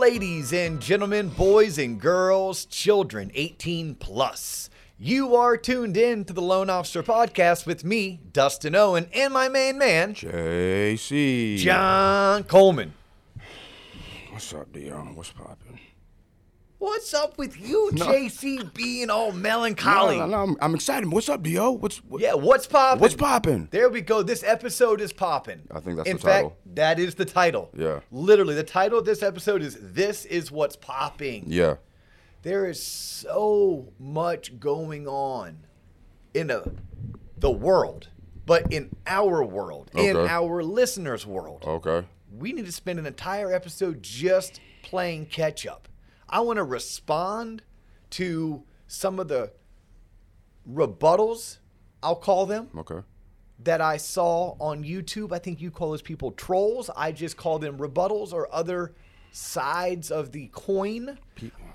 ladies and gentlemen, boys and girls, children 18 plus. You are tuned in to the Loan Officer Podcast with me, Dustin Owen, and my main man, JC. John Coleman. What's up, Dion? What's poppin'? What's up with you, No. JC, being all melancholy? No, no, no, I'm, I'm excited. What's up, Dio? What's what, Yeah, what's popping? What's popping? There we go. This episode is popping. I think that's In the fact, title. that is the title. Yeah. Literally, the title of this episode is This is What's Popping. Yeah. There is so much going on in a, the world, but in our world, in our listeners' world. Okay. We need to spend an entire episode just playing catch up. I want to respond to some of the rebuttals, I'll call them, Okay. that I saw on YouTube. I think you call those people trolls. I just call them rebuttals or other sides of the coin.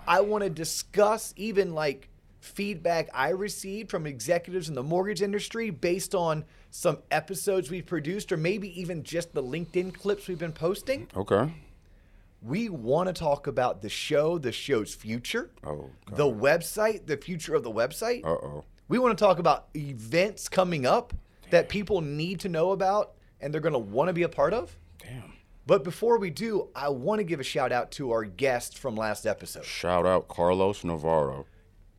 I want to discuss even like feedback I received from executives in the mortgage industry based on some episodes we've produced or maybe even just the LinkedIn clips we've been posting. Okay. We want to talk about the show, the show's future, Oh. God. the website, the future of the website. Uh oh. We want to talk about events coming up that people need to know about and they're going to want to be a part of. Damn. But before we do, I want to give a shout out to our guest from last episode, Shout out Carlos Navarro.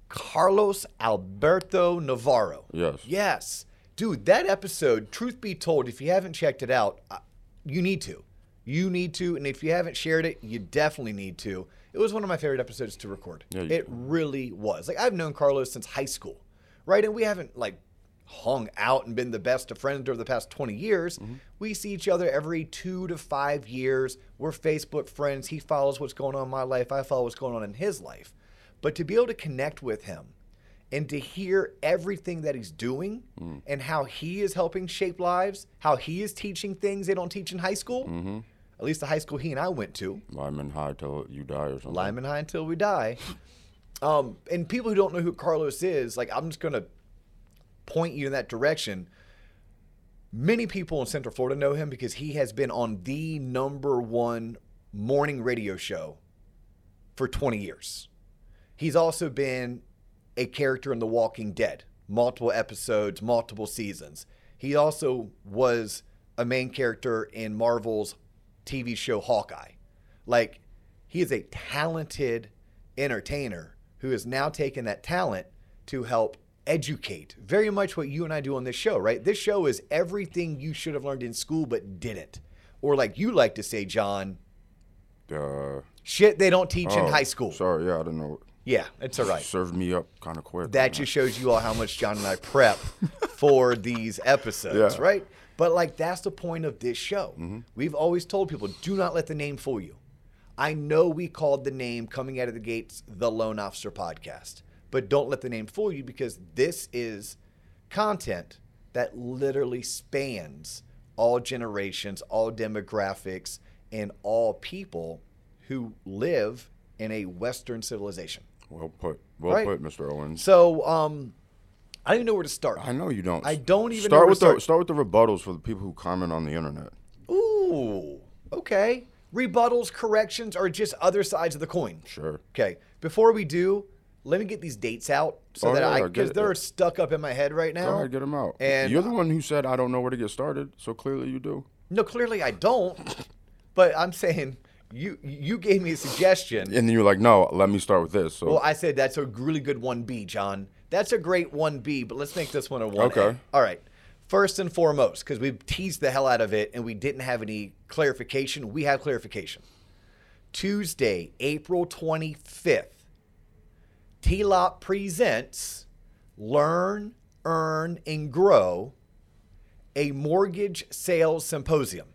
Carlos Alberto Navarro. Yes. Yes. Dude, that episode, truth be told, if you haven't checked it out, uh, you need to. You need to. And if you haven't shared it, you definitely need to. It was one of my favorite episodes to record. Yeah, you- it really was. Like, I've known Carlos since high school, right? And we haven't, like, hung out and been the best of friends over the past 20 years. Mm-hmm. We see each other every two to five years. We're Facebook friends. He follows what's going on in my life. I follow what's going on in his life. But to be able to connect with him and to hear everything that he's doing Mm. and how he is helping shape lives, how he is teaching things they don't teach in high school, Mm-hmm. At least the high school he and I went to, Lyman High till you die or something. Lyman High until we die. Um, and people who don't know who Carlos is, like I'm just gonna point you in that direction. Many people in Central Florida know him because he has been on the number one morning radio show for 20 years. He's also been a character in The Walking Dead, multiple episodes, multiple seasons. He also was a main character in Marvel's TV show Hawkeye. Like, he is a talented entertainer who has now taken that talent to help educate. Very much what you and I do on this show, right? This show is everything you should have learned in school but didn't. Or, like you like to say, John, Uh, shit they don't teach in oh, high school. Sorry. Yeah, I didn't know. Yeah, it's all right. Served me up kind of quick. That just shows you all how much John and I prep for these episodes, Yeah. right? But like that's the point of this show. Mm-hmm. We've always told people, do not let the name fool you. I know we called the name coming out of the gates the Loan Officer Podcast, but don't let the name fool you because this is content that literally spans all generations, all demographics, and all people who live in a Western civilization. Well put. Well Right. put, Mr. Owens. So, um, I don't even know where to start. I know you don't. I don't even know start where with to start. the start with the rebuttals for the people who comment on the internet. Ooh, okay. Rebuttals, corrections, or just other sides of the coin. Sure. Okay. Before we do, let me get these dates out so Oh, that yeah, I because they're stuck up in my head right now. All right, get them out. And- you're the one who said I don't know where to get started, so clearly you do. No, clearly I don't. but I'm saying you you gave me a suggestion. And then you're like, no, let me start with this. So Well, I said that's a really good 1B, John. That's a great 1B, but let's make this one a 1A. Okay. All right. First and foremost, because we've teased the hell out of it and we didn't have any clarification, we have clarification. Tuesday, April 25th, TLOP presents Learn, Earn, and Grow a mortgage sales symposium.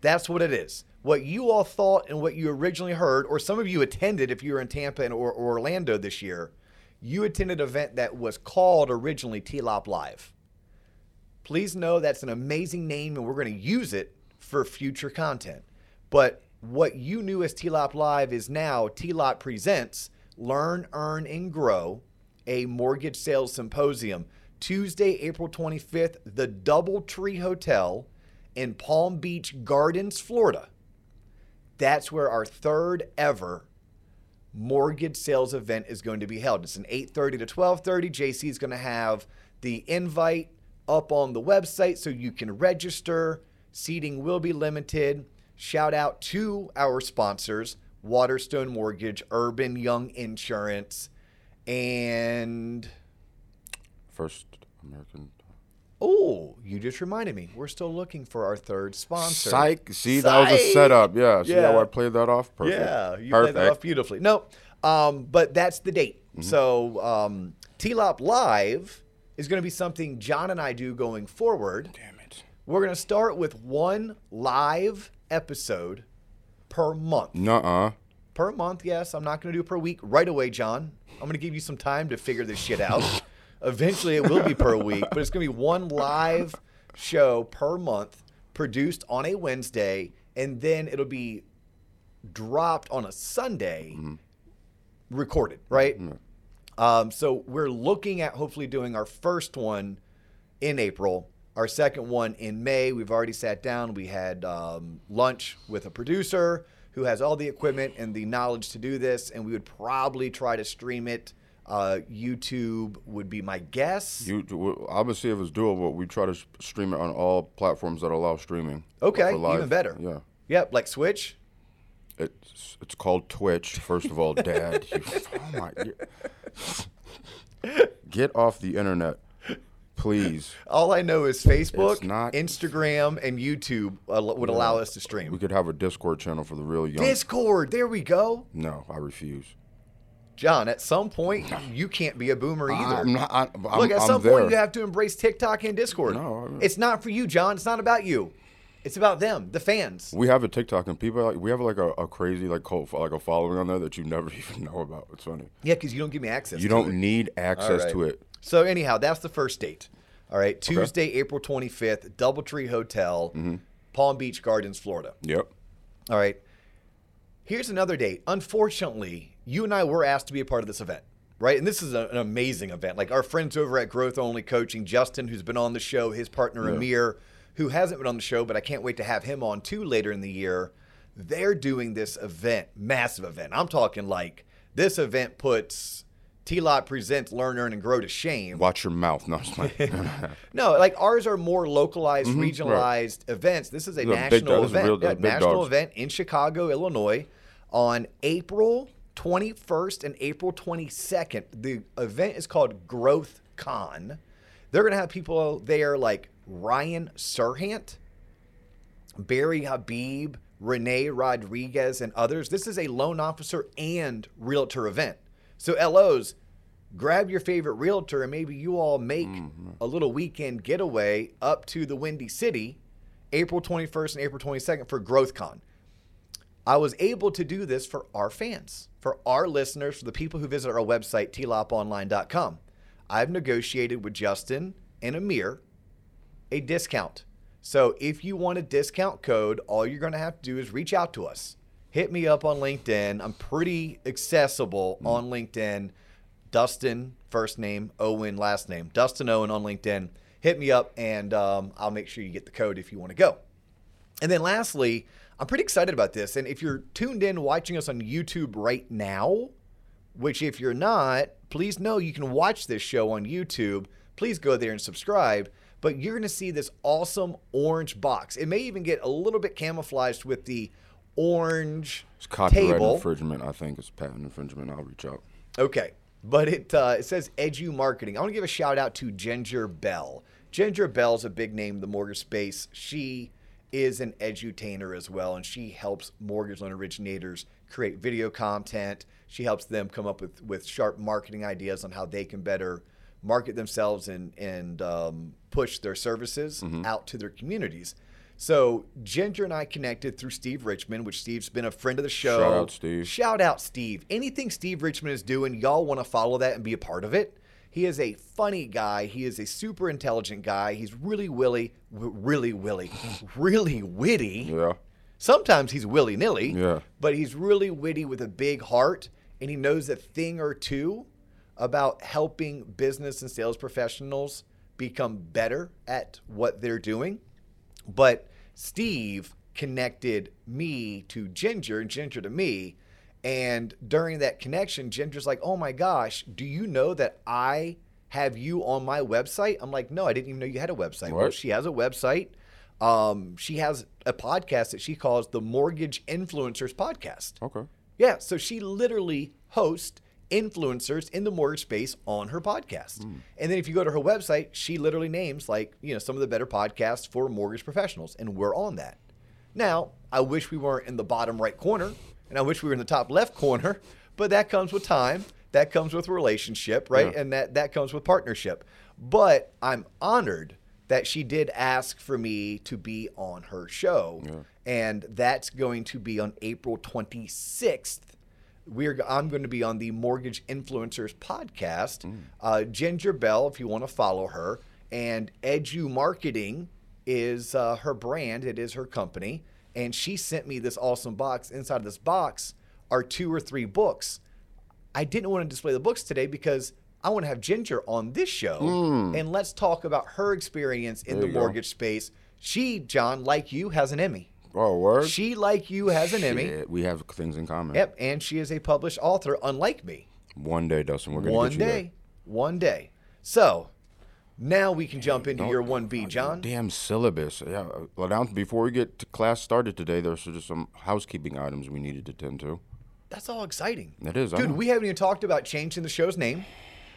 That's what it is. What you all thought and what you originally heard, or some of you attended if you were in Tampa and or, or Orlando this year, you attended an event that was called originally TLOP Live. Please know that's an amazing name and we're going to use it for future content. But what you knew as TLOP Live is now TLOP Presents Learn, Earn, and Grow, a mortgage sales symposium. Tuesday, April 25th, the Doubletree Hotel in Palm Beach Gardens, Florida. that's where our third ever mortgage sales event is going to be held. It's an 8:30 to 12:30. JC is going to have the invite up on the website so you can register. Seating will be limited. Shout out to our sponsors, Waterstone Mortgage, Urban Young Insurance, and First American. Oh, you just reminded me. We're still looking for our third sponsor. Psych. See, that was a setup. Yeah. See Yeah. how I played that off? Perfect. Yeah, you Perfect. played that off beautifully. No, um, but that's the date. Mm-hmm. So um, T-Lop Live is going to be something John and I do going forward. Damn it. We're going to start with one live episode per month. Nuh-uh. Per month, yes. I'm not going to do it per week right away, John. I'm going to give you some time to figure this shit out. Eventually, it will be per week, but it's going to be one live show per month produced on a Wednesday, and then it'll be dropped on a Sunday, recorded, right? Um, so we're looking at hopefully doing our first one in April, our second one in May. We've already sat down. We had um, lunch with a producer who has all the equipment and the knowledge to do this, and we would probably try to stream it. Uh, YouTube would be my guess. You, obviously, if it's doable. We try to stream it on all platforms that allow streaming. Okay, even better. Yeah. Yep, like Switch. It's it's called Twitch. First of all, Dad. You, oh my. Get off the internet, please. All I know is Facebook, not- Instagram, and YouTube uh, would allow us to stream. We could have a Discord channel for the real young. Discord, there we go. no, I refuse. John, at some point, you can't be a boomer either. I'm not. I, I'm, Look, at I'm some there. point, you have to embrace TikTok and Discord. No, it's not for you, John. It's not about you. It's about them, the fans. We have a TikTok and people like we have like a, a crazy like cult like a following on there that you never even know about. It's funny. Yeah, because you don't give me access. You don't it. need access right. to it. So anyhow, that's the first date. All right, Tuesday, April twenty fifth, DoubleTree Hotel, Mm-hmm. Palm Beach Gardens, Florida. Yep. All right. Here's another date. Unfortunately, you and I were asked to be a part of this event, right? And this is a- an amazing event. Like our friends over at Growth Only Coaching, Justin, who's been on the show, his partner Amir, who hasn't been on the show, but I can't wait to have him on too later in the year. They're doing this event, massive event. I'm talking like this event puts TLOP Presents Learn, Earn, and Grow to shame. Watch your mouth. No. No, like ours are more localized, mm-hmm, regionalized events. This is a These are big national event, real- yeah, national dogs. event in Chicago, Illinois, on April 21st and April 22nd. The event is called Growth Con. They're going to have people there like Ryan Serhant, Barry Habib, Renee Rodriguez, and others. This is a loan officer and realtor event. So, LOs, grab your favorite realtor and maybe you all make mm-hmm. a little weekend getaway up to the Windy City April 21st and April 22nd for GrowthCon. I was able to do this for our fans, for our listeners, for the people who visit our website, tloponline.com. I've negotiated with Justin and Amir a discount. So if you want a discount code, all you're going to have to do is reach out to us. Hit me up on LinkedIn. I'm pretty accessible on LinkedIn. Dustin, first name, Owen, last name. Dustin Owen on LinkedIn. Hit me up and um, I'll make sure you get the code if you want to go. And then lastly, I'm pretty excited about this. And if you're tuned in watching us on YouTube right now, which if you're not, please know you can watch this show on YouTube. Please go there and subscribe. But you're going to see this awesome orange box. It may even get a little bit camouflaged with the orange It's copyright table. infringement. I think it's patent infringement. I'll reach out. Okay. But it uh, it says Edu Marketing. I want to give a shout out to Ginger Bell. Ginger Bell's a big name in the mortgage space. She is an edutainer as well, and she helps mortgage loan originators create video content. She helps them come up with, with sharp marketing ideas on how they can better market themselves and and um, push their services out to their communities. So Ginger and I connected through Steve Richmond, which Steve's been a friend of the show. Shout out, Steve. Shout out, Steve. Anything Steve Richmond is doing, y'all want to follow that and be a part of it. He is a funny guy. He is a super intelligent guy. He's really willy, w- really willy, really witty. Yeah. Sometimes he's willy nilly, Yeah. but he's really witty with a big heart, and he knows a thing or two about helping business and sales professionals become better at what they're doing. But Steve connected me to Ginger and Ginger to me. And during that connection, Ginger's like, "Oh my gosh, do you know that I have you on my website?" I'm like, "No, I didn't even know you had a website." Well, she has a website. Um, she has a podcast that she calls the Mortgage Influencers Podcast. Okay. Yeah, so she literally hosts influencers in the mortgage space on her podcast. And then if you go to her website, she literally names like, you know, some of the better podcasts for mortgage professionals and we're on that. Now, I wish we weren't in the bottom right corner and I wish we were in the top left corner, but that comes with time. That comes with relationship, right? Yeah. And that that comes with partnership. But I'm honored that she did ask for me to be on her show. Yeah. And that's going to be on April 26th. We're I'm going to be on the Mortgage Influencers podcast. Uh, Ginger Bell, if you want to follow her, and Edu Marketing is uh, her brand. It is her company, and she sent me this awesome box. Inside of this box are two or three books. I didn't want to display the books today because I want to have Ginger on this show hmm. and let's talk about her experience in There the you go. mortgage space. She, John, like you, has an Emmy. Oh, word. She, like you, has an Emmy. We have things in common. Yep, and she is a published author, unlike me. One day, Dustin, we're gonna get you One day, one day. So now we can jump into your one B, John. There. Damn syllabus. Yeah. Well, now before we get to class started today, there's just some housekeeping items we needed to tend to. That's all exciting. It is, Dude, we haven't even talked about changing the show's name.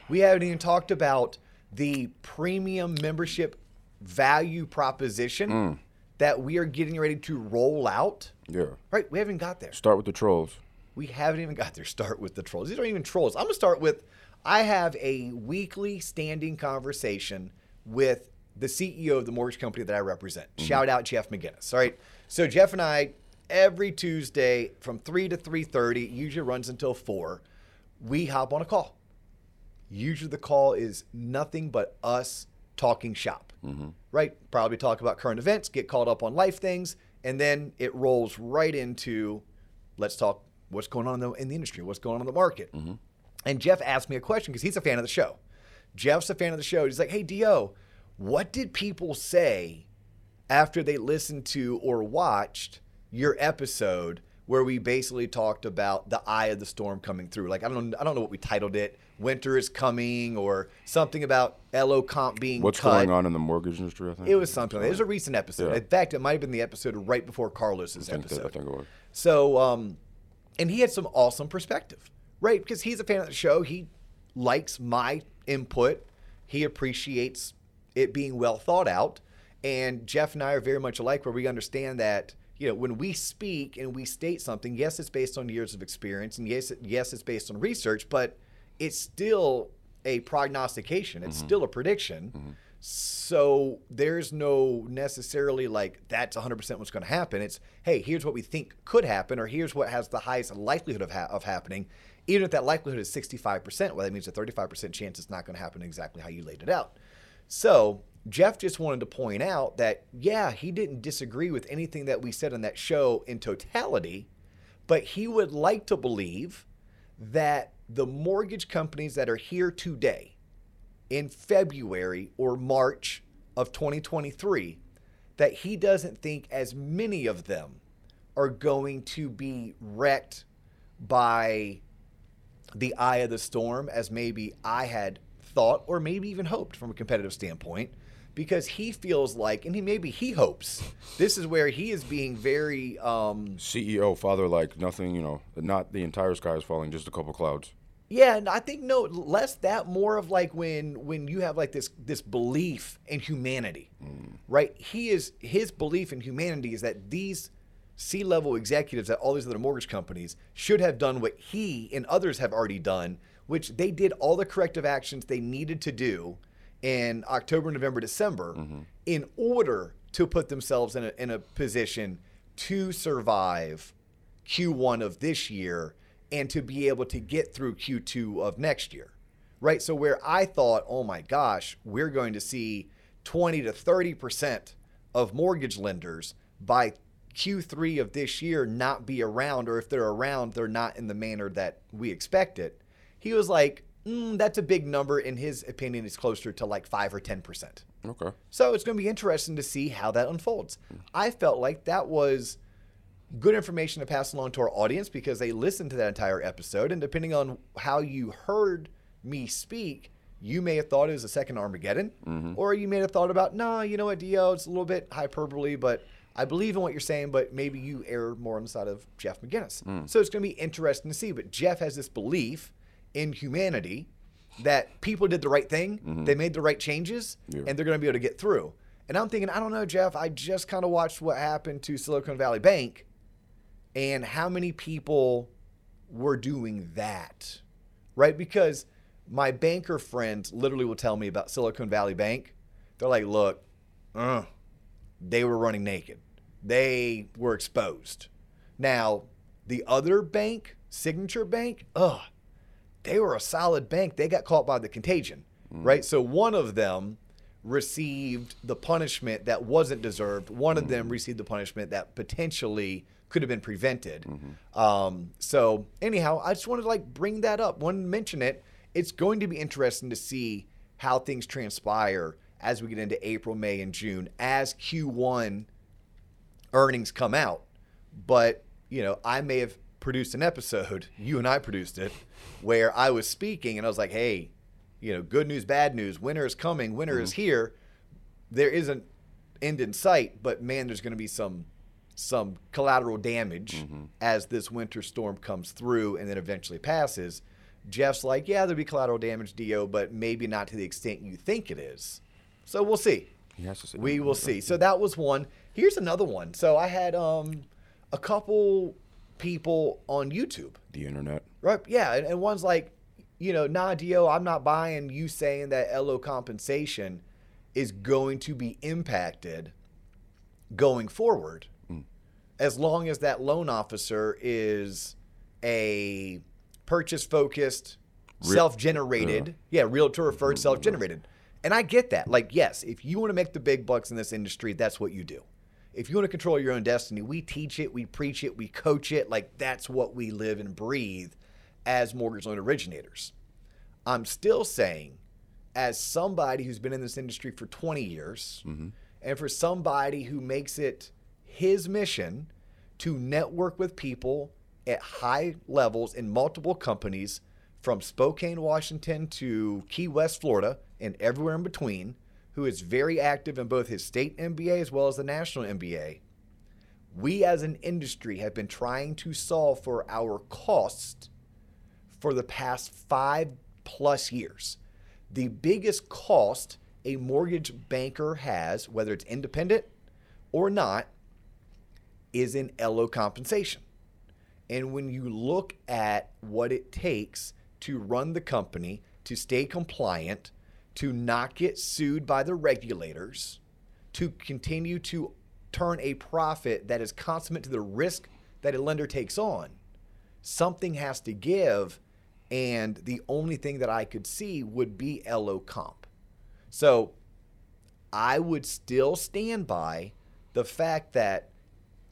We haven't even talked about the premium membership value proposition Mm. that we are getting ready to roll out. Yeah. Right? We haven't got there. Start with the trolls. We haven't even got there. Start with the trolls. These aren't even trolls. I'm going to start with I have a weekly standing conversation with the CEO of the mortgage company that I represent. Mm-hmm. Shout out Jeff McGinnis. All right. So Jeff and I every Tuesday from 3 to 3:30, usually runs until 4, we hop on a call. Usually the call is nothing but us talking shop. Mm-hmm. Right? Probably talk about current events, get caught up on life things, and then it rolls right into let's talk what's going on in the, in the industry, what's going on in the market. Mm-hmm. And Jeff asked me a question because he's a fan of the show. Jeff's a fan of the show. He's like, hey, Dio, what did people say after they listened to or watched your episode where we basically talked about the eye of the storm coming through? Like, I don't, I don't know what we titled it. Winter is coming, or something about LO comp being What's cut. going on in the mortgage industry? I think It was something. It was a recent episode. Yeah. In fact, it might have been the episode right before Carlos's I think, that, I episode. think it was. So, um, and he had some awesome perspective, right? Because he's a fan of the show. He likes my input. He appreciates it being well thought out. And Jeff and I are very much alike, where we understand that you know when we speak and we state something, yes, it's based on years of experience, and yes, yes, it's based on research, but it's still a prognostication. It's mm-hmm. still a prediction. Mm-hmm. So there's no necessarily like that's 100% what's going to happen. It's hey, here's what we think could happen, or here's what has the highest likelihood of ha- of happening. Even if that likelihood is 65%, well, that means a 35% chance it's not going to happen exactly how you laid it out. So Jeff just wanted to point out that yeah, he didn't disagree with anything that we said on that show in totality, but he would like to believe that the mortgage companies that are here today in February or March of 2023 that he doesn't think as many of them are going to be wrecked by the eye of the storm as maybe I had thought or maybe even hoped from a competitive standpoint because he feels like and he maybe he hopes this is where he is being very um CEO, father, like nothing. You know, not the entire sky is falling, just a couple clouds. Yeah, and I think no less that more of like when when you have like this this belief in humanity, right? He is his belief in humanity is that these C level executives at all these other mortgage companies should have done what he and others have already done, which they did all the corrective actions they needed to do in October, November, December mm-hmm. in order to put themselves in a, in a position to survive Q1 of this year and to be able to get through Q2 of next year. Right? So where I thought, "Oh my gosh, we're going to see 20 to 30% of mortgage lenders by Q3 of this year not be around or if they're around, they're not in the manner that we expect it." He was like, mm, that's a big number in his opinion is closer to like 5 or 10%. Okay. So it's going to be interesting to see how that unfolds. I felt like that was good information to pass along to our audience because they listened to that entire episode. And depending on how you heard me speak, you may have thought it was a second Armageddon, or you may have thought about, nah, you know what, Dio, it's a little bit hyperbole, but I believe in what you're saying, but maybe you err more on the side of Jeff McGinnis. So it's going to be interesting to see. But Jeff has this belief in humanity that people did the right thing, they made the right changes, Yeah. and they're going to be able to get through. And I'm thinking, I don't know, Jeff. I just kind of watched what happened to Silicon Valley Bank, and how many people were doing that, right? Because my banker friends literally will tell me about Silicon Valley Bank. They're like, look, uh, they were running naked. They were exposed. Now, the other bank, Signature Bank, ugh, they were a solid bank. They got caught by the contagion, mm. right? So one of them received the punishment that wasn't deserved. One of them mm. received the punishment that potentially could have been prevented. Mm-hmm. Um, so anyhow, I just wanted to like bring that up. To mention it. It's going to be interesting to see how things transpire as we get into April, May, and June as Q1 earnings come out. But, you know, I may have produced an episode, you and I produced it, where I was speaking and I was like, hey, you know, good news, bad news, winter is coming, winter is mm-hmm. here. There isn't end in sight, but man, there's going to be some some collateral damage mm-hmm. as this winter storm comes through and then eventually passes. Jeff's like, yeah, there'll be collateral damage, Dio, but maybe not to the extent you think it is. So we'll see. He has to say. We will see. So mm-hmm. that was one. Here's another one. So I had um a couple people on YouTube, The internet. right? Yeah, and, and one's like, you know, nah, Dio, I'm not buying you saying that LO compensation is going to be impacted going forward, mm. as long as that loan officer is a purchase focused, self generated, yeah, realtor referred, mm-hmm, mm-hmm. self generated. And I get that. Like, yes, if you want to make the big bucks in this industry, that's what you do. If you want to control your own destiny, we teach it, we preach it, we coach it. Like, that's what we live and breathe as mortgage loan originators. I'm still saying, as somebody who's been in this industry for 20 years, mm-hmm. and for somebody who makes it his mission to network with people at high levels in multiple companies from Spokane, Washington to Key West, Florida, and everywhere in between, who is very active in both his state MBA as well as the national MBA. We as an industry have been trying to solve for our costs for the past five plus years. The biggest cost a mortgage banker has, whether it's independent or not, is in LO compensation. And when you look at what it takes to run the company, to stay compliant, to not get sued by the regulators, to continue to turn a profit that is consummate to the risk that a lender takes on, something has to give. And the only thing that I could see would be LO comp. So I would still stand by the fact that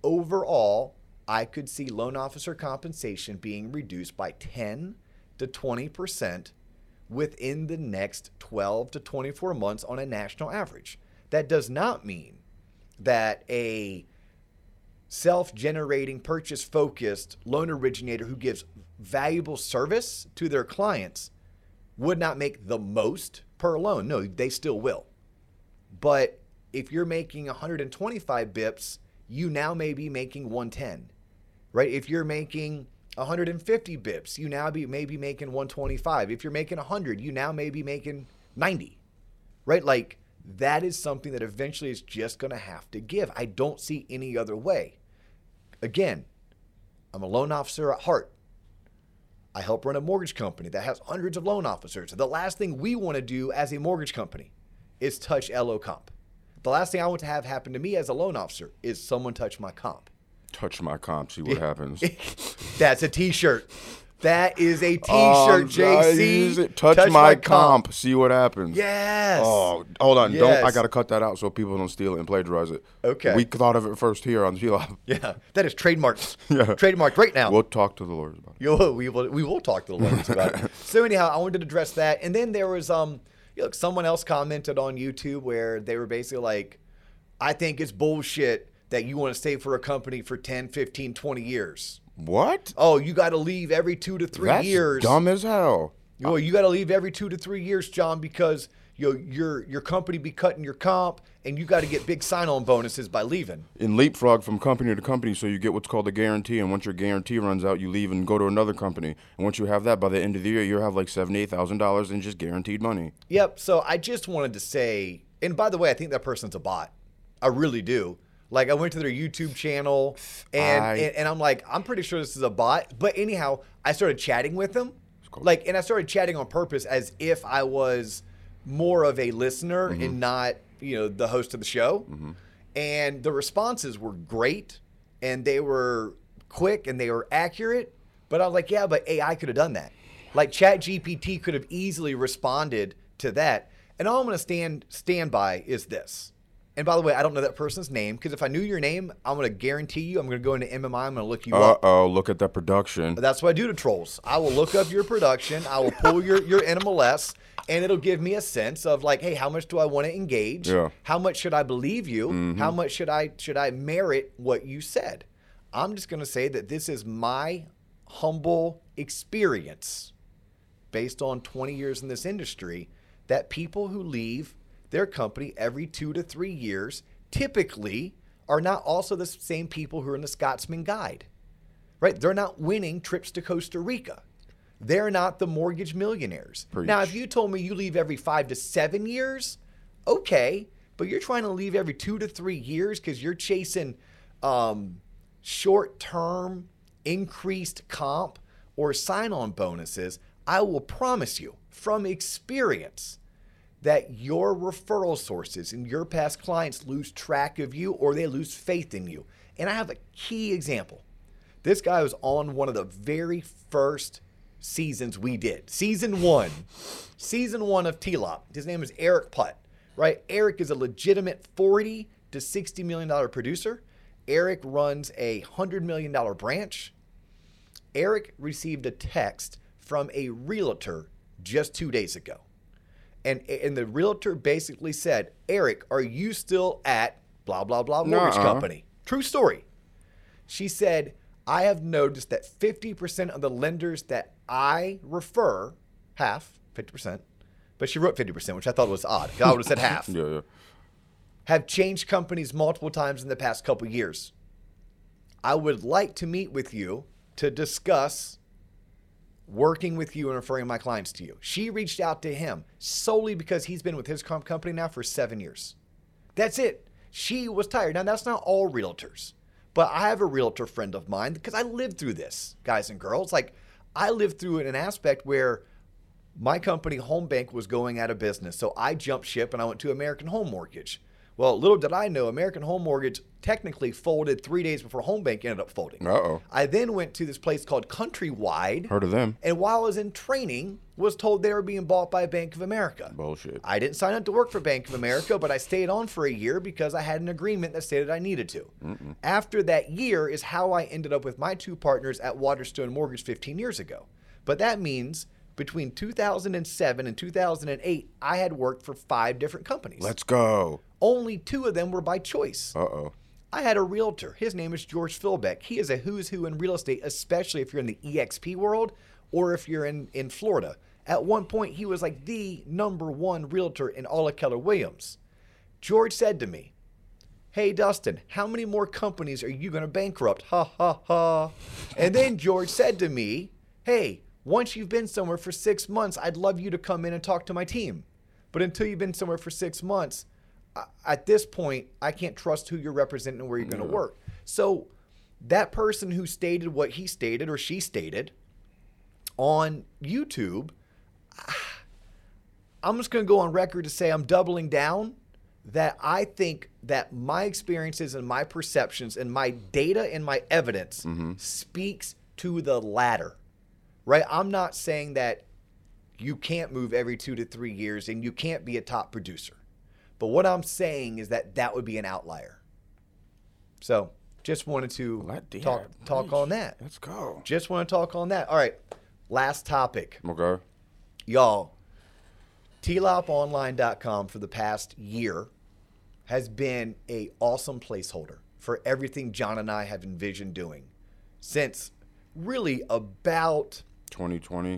overall, I could see loan officer compensation being reduced by 10 to 20% within the next 12 to 24 months on a national average. That does not mean that a self generating, purchase focused loan originator who gives valuable service to their clients would not make the most per loan. No, they still will. But if you're making 125 bips, you now may be making 110, right? If you're making 150 bips, you now be maybe making 125. If you're making 100, you now may be making 90, right? Like that is something that eventually is just going to have to give. I don't see any other way. Again, I'm a loan officer at heart. I help run a mortgage company that has hundreds of loan officers. The last thing we want to do as a mortgage company is touch LO comp. The last thing I want to have happen to me as a loan officer is someone touch my comp. Touch my comp, see what happens. That's a t-shirt. That is a t-shirt, Um, JC. it. Touch, my, comp. see what happens. Yes. Oh, hold on. Don't I gotta cut that out so people don't steal it and plagiarize it. Okay. We thought of it first here on G. Yeah, that is trademarked. Yeah. Trademarked right now. We'll talk to the lawyers about it. Will, we will we will talk to the lawyers about it. So anyhow, I wanted to address that, and then there was um, look, someone else commented on YouTube where they were basically like, I think it's bullshit that you want to stay for a company for 10, 15, 20 years. What? Oh, you got to leave every two to three That's years. dumb as hell. Well, you got to leave every two to three years, John, because you know, your your company be cutting your comp, and you got to get big sign-on bonuses by leaving. In leapfrog from company to company, so you get what's called a guarantee, and once your guarantee runs out, you leave and go to another company. And once you have that, by the end of the year, you'll have like seventy-eight thousand dollars in just guaranteed money. Yep. So I just wanted to say, and by the way, I think that person's a bot. I really do. Like I went to their YouTube channel, and I- and, and I'm like, I'm pretty sure this is a bot. But anyhow, I started chatting with them, like, and I started chatting on purpose as if I was more of a listener mm-hmm. and not, you know, the host of the show. Mm-hmm. And the responses were great, and they were quick and they were accurate. But I was like, yeah, but AI could have done that. Like Chat GPT could have easily responded to that. And all I'm going to stand stand by is this. And by the way, I don't know that person's name because if I knew your name, I'm going to guarantee you I'm going to go into MMI. I'm going to look you up. Uh up. oh, look at that production. That's what I do to trolls. I will look up your production. I will pull your your NMLS, and it'll give me a sense of like, hey, how much do I want to engage? Yeah. How much should I believe you? Mm-hmm. How much should I should I merit what you said? I'm just going to say that this is my humble experience based on 20 years in this industry that people who leave their company every two to three years typically are not also the same people who are in the Scotsman Guide, right? They're not winning trips to Costa Rica. They're not the mortgage millionaires. Now, if you told me you leave every five to seven years, okay, but you're trying to leave every two to three years because you're chasing um, short term increased comp or sign on bonuses. I will promise you from experience that your referral sources and your past clients lose track of you or they lose faith in you. And I have a key example. This guy was on one of the very first seasons we did. Season one. Season one of T-Lop. His name is Eric Putt, right? Eric is a legitimate 40 to 60 million dollar producer. Eric runs a $100 million branch. Eric received a text from a realtor just two days ago. And, and the realtor basically said, Eric, are you still at blah, blah, blah mortgage Nuh-uh. company? True story. She said, I have noticed that 50% of the lenders that I refer, half, 50%, but she wrote 50%, which I thought was odd. I would have said half Yeah, yeah. have changed companies multiple times in the past couple years. I would like to meet with you to discuss working with you and referring my clients to you. She reached out to him solely because he's been with his comp company now for seven years. That's it. She was tired. Now, that's not all realtors, but I have a realtor friend of mine because I lived through this, guys and girls. Like, I lived through an aspect where my company, Home Bank, was going out of business. So I jumped ship and I went to American Home Mortgage. Well, little did I know, American Home Mortgage technically folded three days before Home Bank ended up folding. Uh-oh. I then went to this place called Countrywide. Heard of them? And while I was in training, was told they were being bought by Bank of America. Bullshit. I didn't sign up to work for Bank of America, but I stayed on for a year because I had an agreement that stated I needed to. After that year is how I ended up with my two partners at Waterstone Mortgage 15 years ago. But that means between 2007 and 2008, I had worked for five different companies. Let's go. Only two of them were by choice. Uh oh. I had a realtor. His name is George Philbeck. He is a who's who in real estate, especially if you're in the EXP world or if you're in, in Florida. At one point, he was like the number one realtor in all of Keller Williams. George said to me, Hey, Dustin, how many more companies are you going to bankrupt? Ha ha ha. And then George said to me, Hey, once you've been somewhere for six months, I'd love you to come in and talk to my team. But until you've been somewhere for six months, at this point, I can't trust who you're representing and where you're going to work. So that person who stated what he stated or she stated on YouTube, I'm just going to go on record to say I'm doubling down that I think that my experiences and my perceptions and my data and my evidence mm-hmm. speaks to the latter. Right? I'm not saying that you can't move every 2 to 3 years and you can't be a top producer. But what I'm saying is that that would be an outlier. So, just wanted to Let- yeah, talk talk on that. Let's go. Just want to talk on that. All right. Last topic. Okay. Y'all, tloponline.com for the past year has been a awesome placeholder for everything John and I have envisioned doing since really about 2020.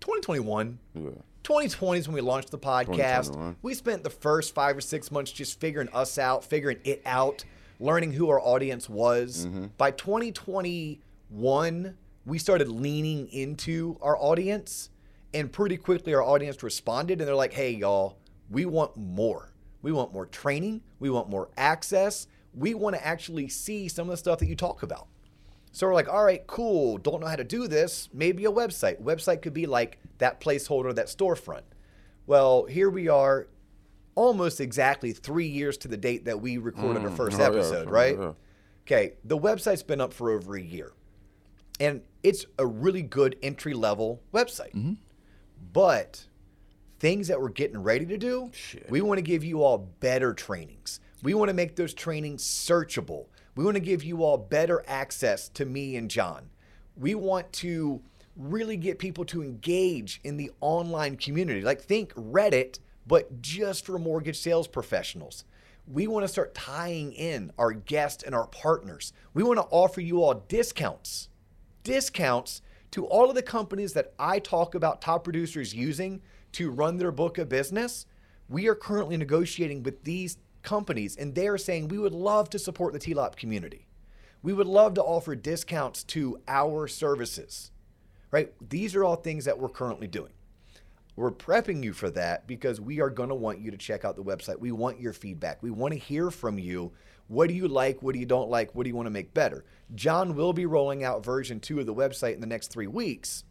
2021. Yeah. 2020 is when we launched the podcast. We spent the first five or six months just figuring us out, figuring it out, learning who our audience was. By 2021, we started leaning into our audience, and pretty quickly our audience responded and they're like, hey, y'all, we want more. We want more training. We want more access. We want to actually see some of the stuff that you talk about. So we're like, all right, cool. Don't know how to do this. Maybe a website. Website could be like that placeholder, that storefront. Well, here we are, almost exactly three years to the date that we recorded our first Oh, episode, yeah, right? yeah. Okay, the website's been up for over a year, and it's a really good entry level website. Mm-hmm. But things that we're getting ready to do, we want to give you all better trainings. We want to make those trainings searchable. We want to give you all better access to me and John. We want to really get people to engage in the online community. Like, think Reddit, but just for mortgage sales professionals. We want to start tying in our guests and our partners. We want to offer you all discounts discounts to all of the companies that I talk about top producers using to run their book of business. We are currently negotiating with these companies, and they are saying we would love to support the TLOP community. We would love to offer discounts to our services, right? These are all things that we're currently doing. We're prepping you for that because we are going to want you to check out the website. We want your feedback. We want to hear from you. What do you like? What do you don't like? What do you want to make better? John will be rolling out version two of the website in the next three weeks,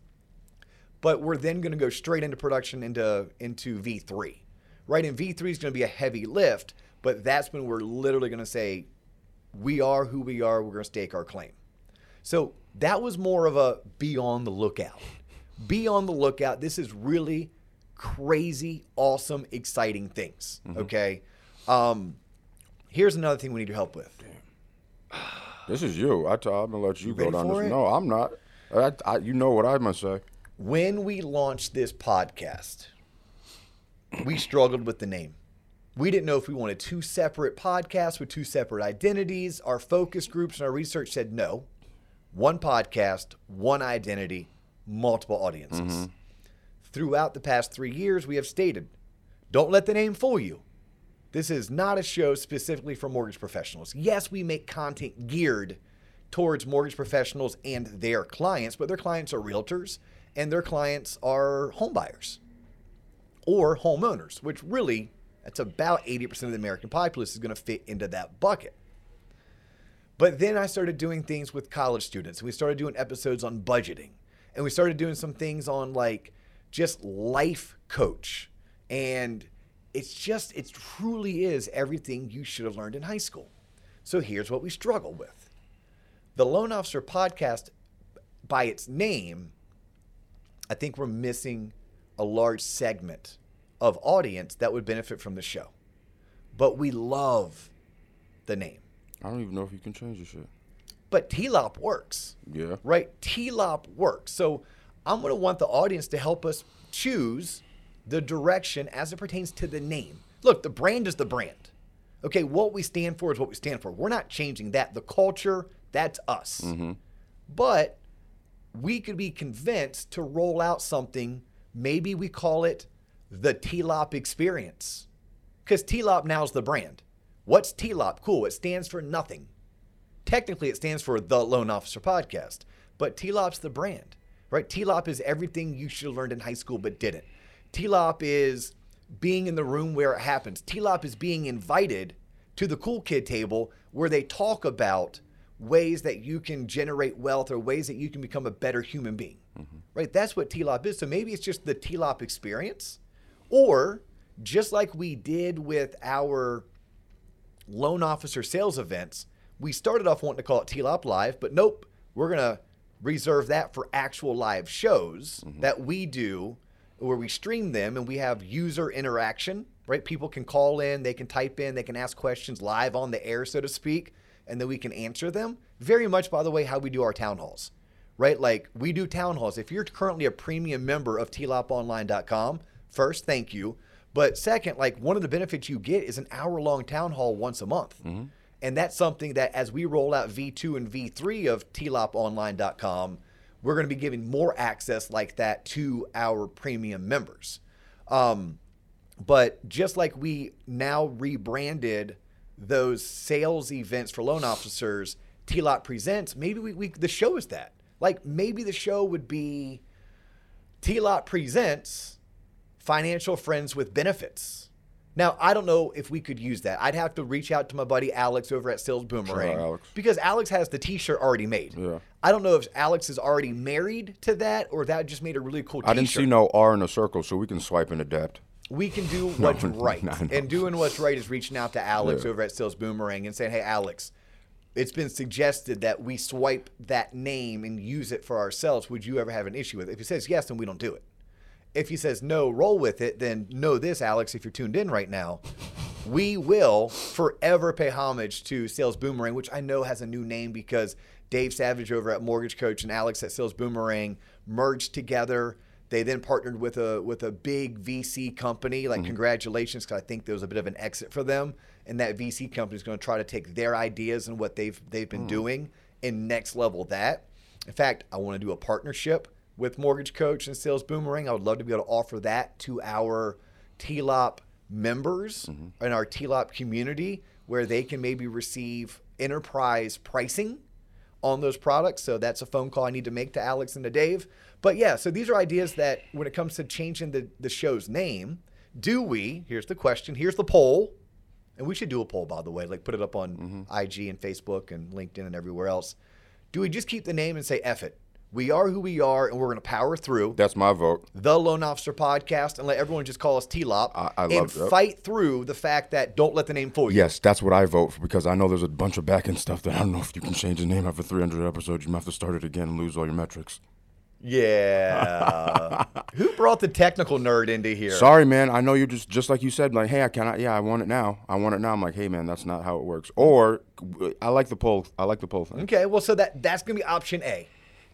but we're then going to go straight into production into into V3. Right? And V3 is going to be a heavy lift, but that's when we're literally going to say, we are who we are. We're going to stake our claim. So that was more of a be on the lookout. Be on the lookout. This is really crazy, awesome, exciting things. Okay. Um, here's another thing we need your help with. This is you. I t- I'm gonna let you, go ready down this. it? No, I'm not. I, I, you know what I must say. When we launched this podcast, we struggled with the name. We didn't know if we wanted two separate podcasts with two separate identities. Our focus groups and our research said no. One podcast, one identity, multiple audiences. Mm-hmm. Throughout the past three years, we have stated don't let the name fool you. This is not a show specifically for mortgage professionals. Yes, we make content geared towards mortgage professionals and their clients, but their clients are realtors and their clients are homebuyers or homeowners, which really that's about 80% of the American populace is going to fit into that bucket. But then I started doing things with college students, we started doing episodes on budgeting, and we started doing some things on like just life coach. And it's just, it truly is everything you should have learned in high school. So here's what we struggle with the Loan Officer podcast, by its name, I think we're missing a large segment of audience that would benefit from the show. But we love the name. I don't even know if you can change the shit. But TLOP works, Yeah. right? TLOP works. So I'm going to want the audience to help us choose the direction as it pertains to the name. Look, the brand is the brand. Okay, what we stand for is what we stand for. We're not changing that. The culture, that's us. Mm-hmm. But we could be convinced to roll out something. Maybe we call it the TLOP experience. Because TLOP now is the brand. What's TLOP? Cool. It stands for nothing. Technically, it stands for the Loan Officer Podcast, but TLOP's the brand, right? TLOP is everything you should have learned in high school but didn't. TLOP is being in the room where it happens. TLOP is being invited to the cool kid table where they talk about ways that you can generate wealth or ways that you can become a better human being, mm-hmm. right? That's what TLOP is. So maybe it's just the TLOP experience, or just like we did with our loan officer sales events, we started off wanting to call it TLOP Live, but nope, we're going to reserve that for actual live shows mm-hmm. that we do where we stream them and we have user interaction, right? People can call in, they can type in, they can ask questions live on the air, so to speak, and then we can answer them. Very much, by the way, how we do our town halls, right? Like we do town halls. If you're currently a premium member of tloponline.com, first, thank you. But second, like one of the benefits you get is an hour long town hall once a month. And that's something that as we roll out V2 and V3 of tloponline.com, we're going to be giving more access like that to our premium members. Um, but just like we now rebranded those sales events for loan officers, TLOP Presents, maybe we, we the show is that. Like maybe the show would be TLOP Presents Financial Friends with Benefits. Now, I don't know if we could use that. I'd have to reach out to my buddy Alex over at Sales Boomerang Alex. because Alex has the t-shirt already made. Yeah. I don't know if Alex is already married to that or that just made a really cool t-shirt I didn't see no R in a circle, so we can swipe and adapt. we can do what's No, right. no, no. And doing what's right is reaching out to Alex Yeah. over at Sales Boomerang and saying, hey, Alex, it's been suggested that we swipe that name and use it for ourselves. Would you ever have an issue with it? If he says yes, then we don't do it. If he says no, roll with it, then know this, Alex, if you're tuned in right now, we will forever pay homage to Sales Boomerang, which I know has a new name because Dave Savage over at Mortgage Coach and Alex at Sales Boomerang merged together. They then partnered with a with a big VC company. Like mm-hmm. congratulations, because I think there was a bit of an exit for them, and that VC company is going to try to take their ideas and what they've they've been mm. doing and next level that. In fact, I want to do a partnership with Mortgage Coach and Sales Boomerang. I would love to be able to offer that to our TLOP members mm-hmm. in our TLOP community where they can maybe receive enterprise pricing on those products. So that's a phone call I need to make to Alex and to Dave. But yeah, so these are ideas that when it comes to changing the, the show's name, do we, here's the question, here's the poll, and we should do a poll by the way, like put it up on mm-hmm. IG and Facebook and LinkedIn and everywhere else. Do we just keep the name and say F it? We are who we are and we're gonna power through That's my vote. the Loan Officer Podcast and let everyone just call us T-Lop I- I and love that. fight through the fact that don't let the name fool you. Yes, that's what I vote for because I know there's a bunch of back end stuff that I don't know if you can change the name after 300 episodes. You might have to start it again and lose all your metrics. Yeah. Who brought the technical nerd into here? Sorry, man. I know you're just just like you said, like, hey, I cannot. Yeah, I want it now. I want it now. I'm like, hey, man, that's not how it works. Or I like the poll. I like the poll thing. Okay, well, so that that's gonna be option A.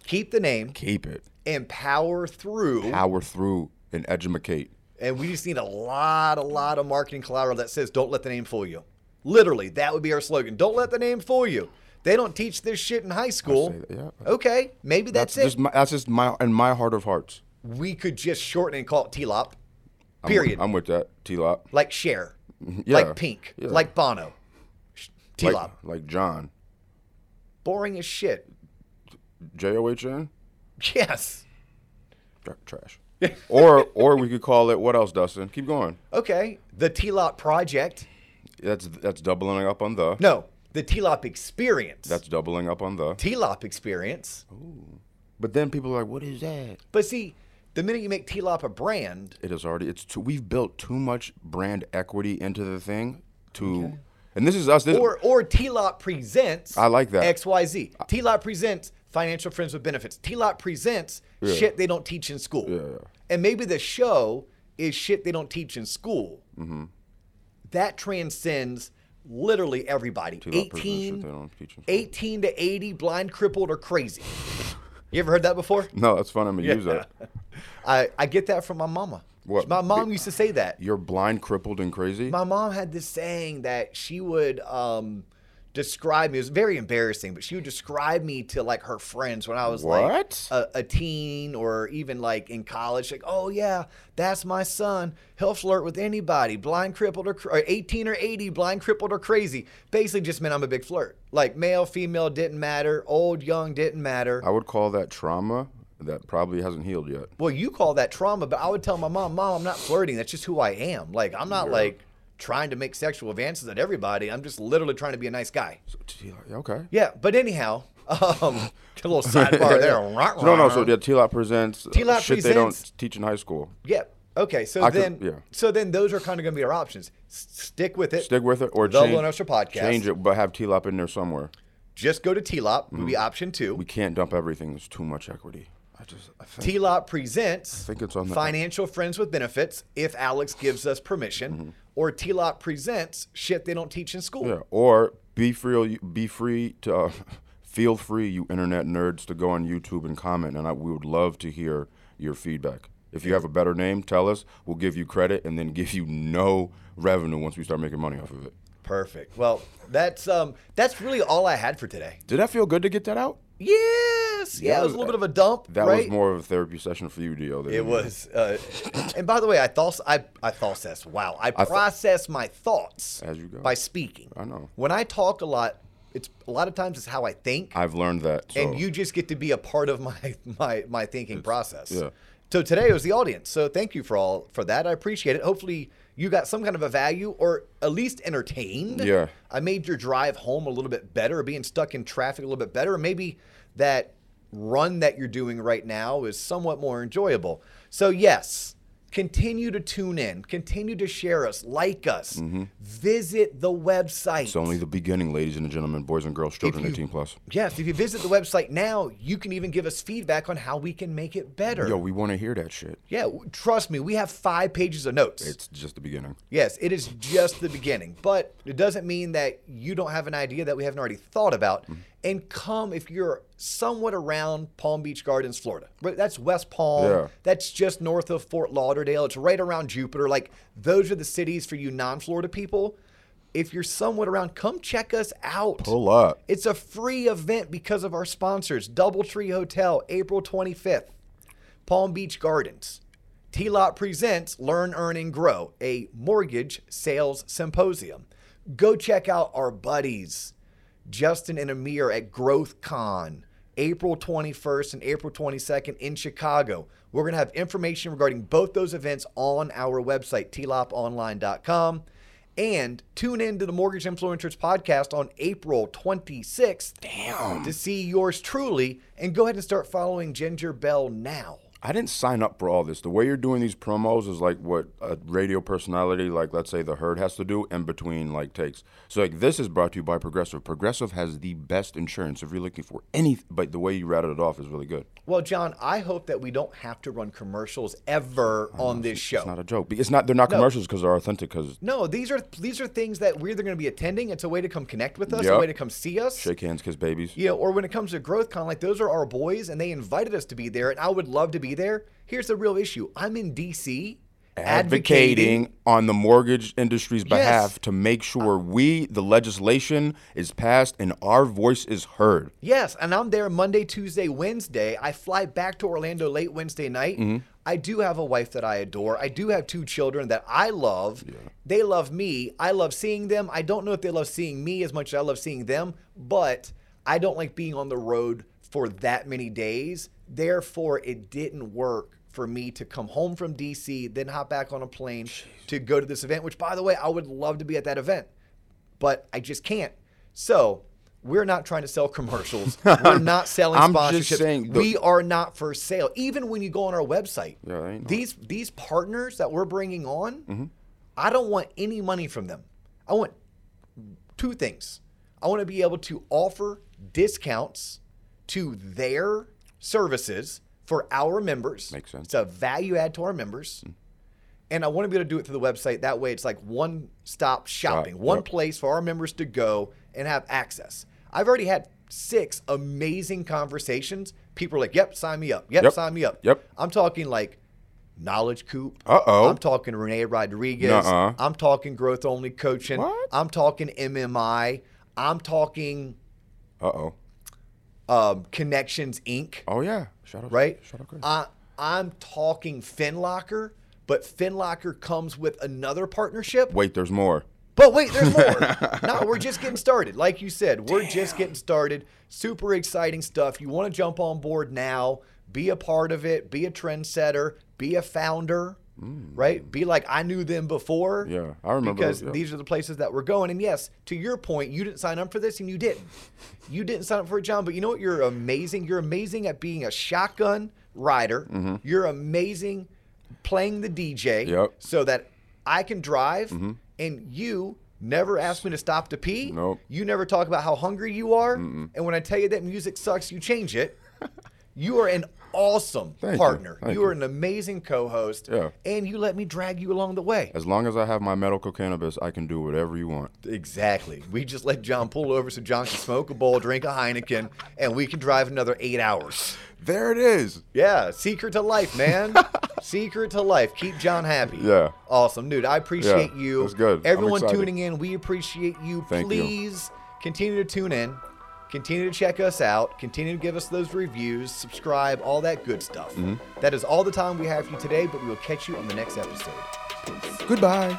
Keep the name Keep it. and power through. Power through and educate. And we just need a lot, a lot of marketing collateral that says, "Don't let the name fool you." Literally, that would be our slogan. Don't let the name fool you. They don't teach this shit in high school. that, yeah. Okay, maybe that's, That's it. just my, that's just my in my heart of hearts. we could just shorten and call it T-Lop. I'm Period. With, I'm with that. T Lop. like Cher, mm-hmm. Yeah, like Pink, yeah. like Bono. T-Lop. Like, like John. Boring as shit. J O H N. Yes. Tra- Trash. or or we could call it what else, Dustin? Keep going. Okay. The T-Lop Project. That's that's doubling up on the. No, the T-Lop Experience. That's doubling up on the. T-Lop Experience. Ooh. But then people are like, what is that? But see, the minute you make T-Lop a brand, It is already. It's too. We've built too much brand equity into the thing to. And this is us. This, or or T-Lop presents. I like that. X Y Z. T-Lop presents financial friends with benefits. T-Lop presents shit they don't teach in school. Yeah, yeah. And maybe the show is shit they don't teach in school. Mm-hmm. That transcends literally everybody. T-Lop presents shit 18, they don't teach in school. 18 to 80, blind, crippled, or crazy. You ever heard that before? No, that's fun. I'm gonna use that. I, I get that from my mama. What? My mom used to say that. You're blind, crippled, and crazy. My mom had this saying that she would um, describe me. It was very embarrassing, but she would describe me to like her friends when I was like a, a teen or even like in college. Like, oh yeah, that's my son. He'll flirt with anybody, blind, crippled, or, cr- or 18 or 80, blind, crippled, or crazy. Basically, just meant I'm a big flirt. Like male, female didn't matter, old, young didn't matter. I would call that trauma that probably hasn't healed yet. Well, you call that trauma, but I would tell my mom, Mom, I'm not flirting. That's just who I am. Like, I'm not like trying to make sexual advances at everybody. I'm just literally trying to be a nice guy. So, okay. Yeah, but anyhow, um, a little sidebar there. No, no. So yeah, T-Lop presents uh, T-Lop shit they don't teach in high school. yeah. Okay, so I could- then, yeah. so then those are kind of going to be our options. S- stick with it. Stick with it or The change, Loan Podcast. change it, but have T-Lop in there somewhere. Just go to T-Lop, would be option two. We can't dump everything. There's too much equity. I just I think, T-Lop presents think it's on the- Financial Friends with Benefits, if Alex gives us permission, Mm-hmm. Or T-Lop presents shit they don't teach in school. yeah. Or be free. Be free to. Uh, feel free, you internet nerds, to go on YouTube and comment, and I, we would love to hear your feedback. If you have a better name, tell us. We'll give you credit and then give you no revenue once we start making money off of it. Perfect. Well, that's um that's really all I had for today. Did that feel good to get that out? Yes. Yeah, That it was a little bit of a dump. That right? was more of a therapy session for you, Dio. than It me. was. Uh, and by the way, I thought I I process. Wow, I process my thoughts As you go. by speaking. I know. When I talk a lot, it's a lot of times it's how I think, I've learned that. So. and you just get to be a part of my my my thinking process. yeah. So today was the audience. So thank you for all for that. I appreciate it. Hopefully you got some kind of a value or at least entertained. Yeah. I made your drive home a little bit better, being stuck in traffic a little bit better. Maybe that run that you're doing right now is somewhat more enjoyable. So, yes, continue to tune in, continue to share us, like us, visit the website. Mm-hmm. It's only the beginning, ladies and gentlemen, boys and girls, children, you- 18 plus. yes, if you visit the website now, you can even give us feedback on how we can make it better. Yo, we want to hear that shit. yeah, trust me, we have five pages of notes. It's just the beginning. Yes, it is just the beginning, but it doesn't mean that you don't have an idea that we haven't already thought about. Mm-hmm. And come if you're somewhat around Palm Beach Gardens, Florida. That's West Palm. Yeah. That's just north of Fort Lauderdale. It's right around Jupiter. Like those are the cities for you non-Florida people. If you're somewhat around, come check us out. Pull up. It's a free event because of our sponsors Doubletree Hotel, April 25th, Palm Beach Gardens. T Lop presents Learn, Earn, and Grow, a mortgage sales symposium. Go check out our buddies, Justin and Amir at Growth Con, April 21st and April 22nd in Chicago. We're going to have information regarding both those events on our website, tloponline.com. And tune in to the Mortgage Influencers podcast on April 26th Damn. to see yours truly. And go ahead and start following Ginger Bell now. I didn't sign up for all this. The way you're doing these promos is like what a radio personality, like let's say the herd, has to do in between like takes. So like this is brought to you by Progressive. Progressive has the best insurance if you're looking for any. But the way you rattled it off is really good. Well, John, I hope that we don't have to run commercials ever oh, on this show. It's not a joke. It's not. They're not commercials because they're authentic. Because no, these are these are things that we're either going to be attending. It's a way to come connect with us, a way to come see us. shake hands, kiss babies. You know, or when it comes to GrowthCon, like those are our boys, and they invited us to be there, and I would love to be there. Here's the real issue: I'm in DC, advocating on the mortgage industry's behalf Yes. to make sure we, the legislation, is passed and our voice is heard. Yes, and I'm there Monday, Tuesday, Wednesday. I fly back to Orlando late Wednesday night. Mm-hmm. I do have a wife that I adore. I do have two children that I love. They love me. I love seeing them. I don't know if they love seeing me as much as I love seeing them, but I don't like being on the road for that many days. Therefore, it didn't work for me to come home from DC, then hop back on a plane to go to this event, which, by the way, I would love to be at that event but I just can't. So we're not trying to sell commercials. We're not selling I'm sponsorships. just saying the- we are not for sale. Even when you go on our website, Yeah, these these partners that we're bringing on, Mm-hmm. I don't want any money from them. I want two things. I want to be able to offer discounts to their services for our members. Makes sense. It's a value add to our members. And I want to be able to do it through the website. That way, it's like one stop shopping, one yep. place for our members to go and have access. I've already had six amazing conversations. People are like, yep, sign me up. Yep, Yep. sign me up. Yep. I'm talking like Knowledge Coop. Uh-oh. I'm talking Renee Rodriguez. Nuh-uh. I'm talking growth only coaching. What? I'm talking MMI. I'm talking Uh oh. Um, Connections Inc. Oh yeah. Shout out. right? Shout out. Chris. I, I'm talking FinLocker, but FinLocker comes with another partnership. Wait, there's more. But wait, there's more. no, we're just getting started. Like you said, we're just getting started. Super exciting stuff. You want to jump on board now, be a part of it, be a trendsetter, be a founder, right? Be like, I knew them before. Mm. Yeah, I remember Because those, yeah. these are the places that we're going. And yes, to your point, you didn't sign up for this and you didn't. You didn't sign up for it, John, but you know what? You're amazing. You're amazing at being a shotgun rider. You're amazing playing the DJ Yep. so that I can drive and you never ask me to stop to pee. Nope. You never talk about how hungry you are. And when I tell you that music sucks, you change it. you are an awesome Thank partner. Thank you are you. an amazing co-host. Yeah. And you let me drag you along the way. As long as I have my medical cannabis, I can do whatever you want. Exactly. We just let John pull over so John can smoke a bowl, drink a Heineken, and we can drive another eight hours. There it is. Yeah, secret to life, man. Secret to life. Keep John happy. Yeah. Awesome, dude. I appreciate Yeah, you. that's good. Everyone tuning in, we appreciate you. Thank you. Please continue to tune in. Continue to check us out. Continue to give us those reviews, subscribe, all that good stuff. Mm-hmm. That is all the time we have for you today, but we will catch you on the next episode. Peace. Goodbye.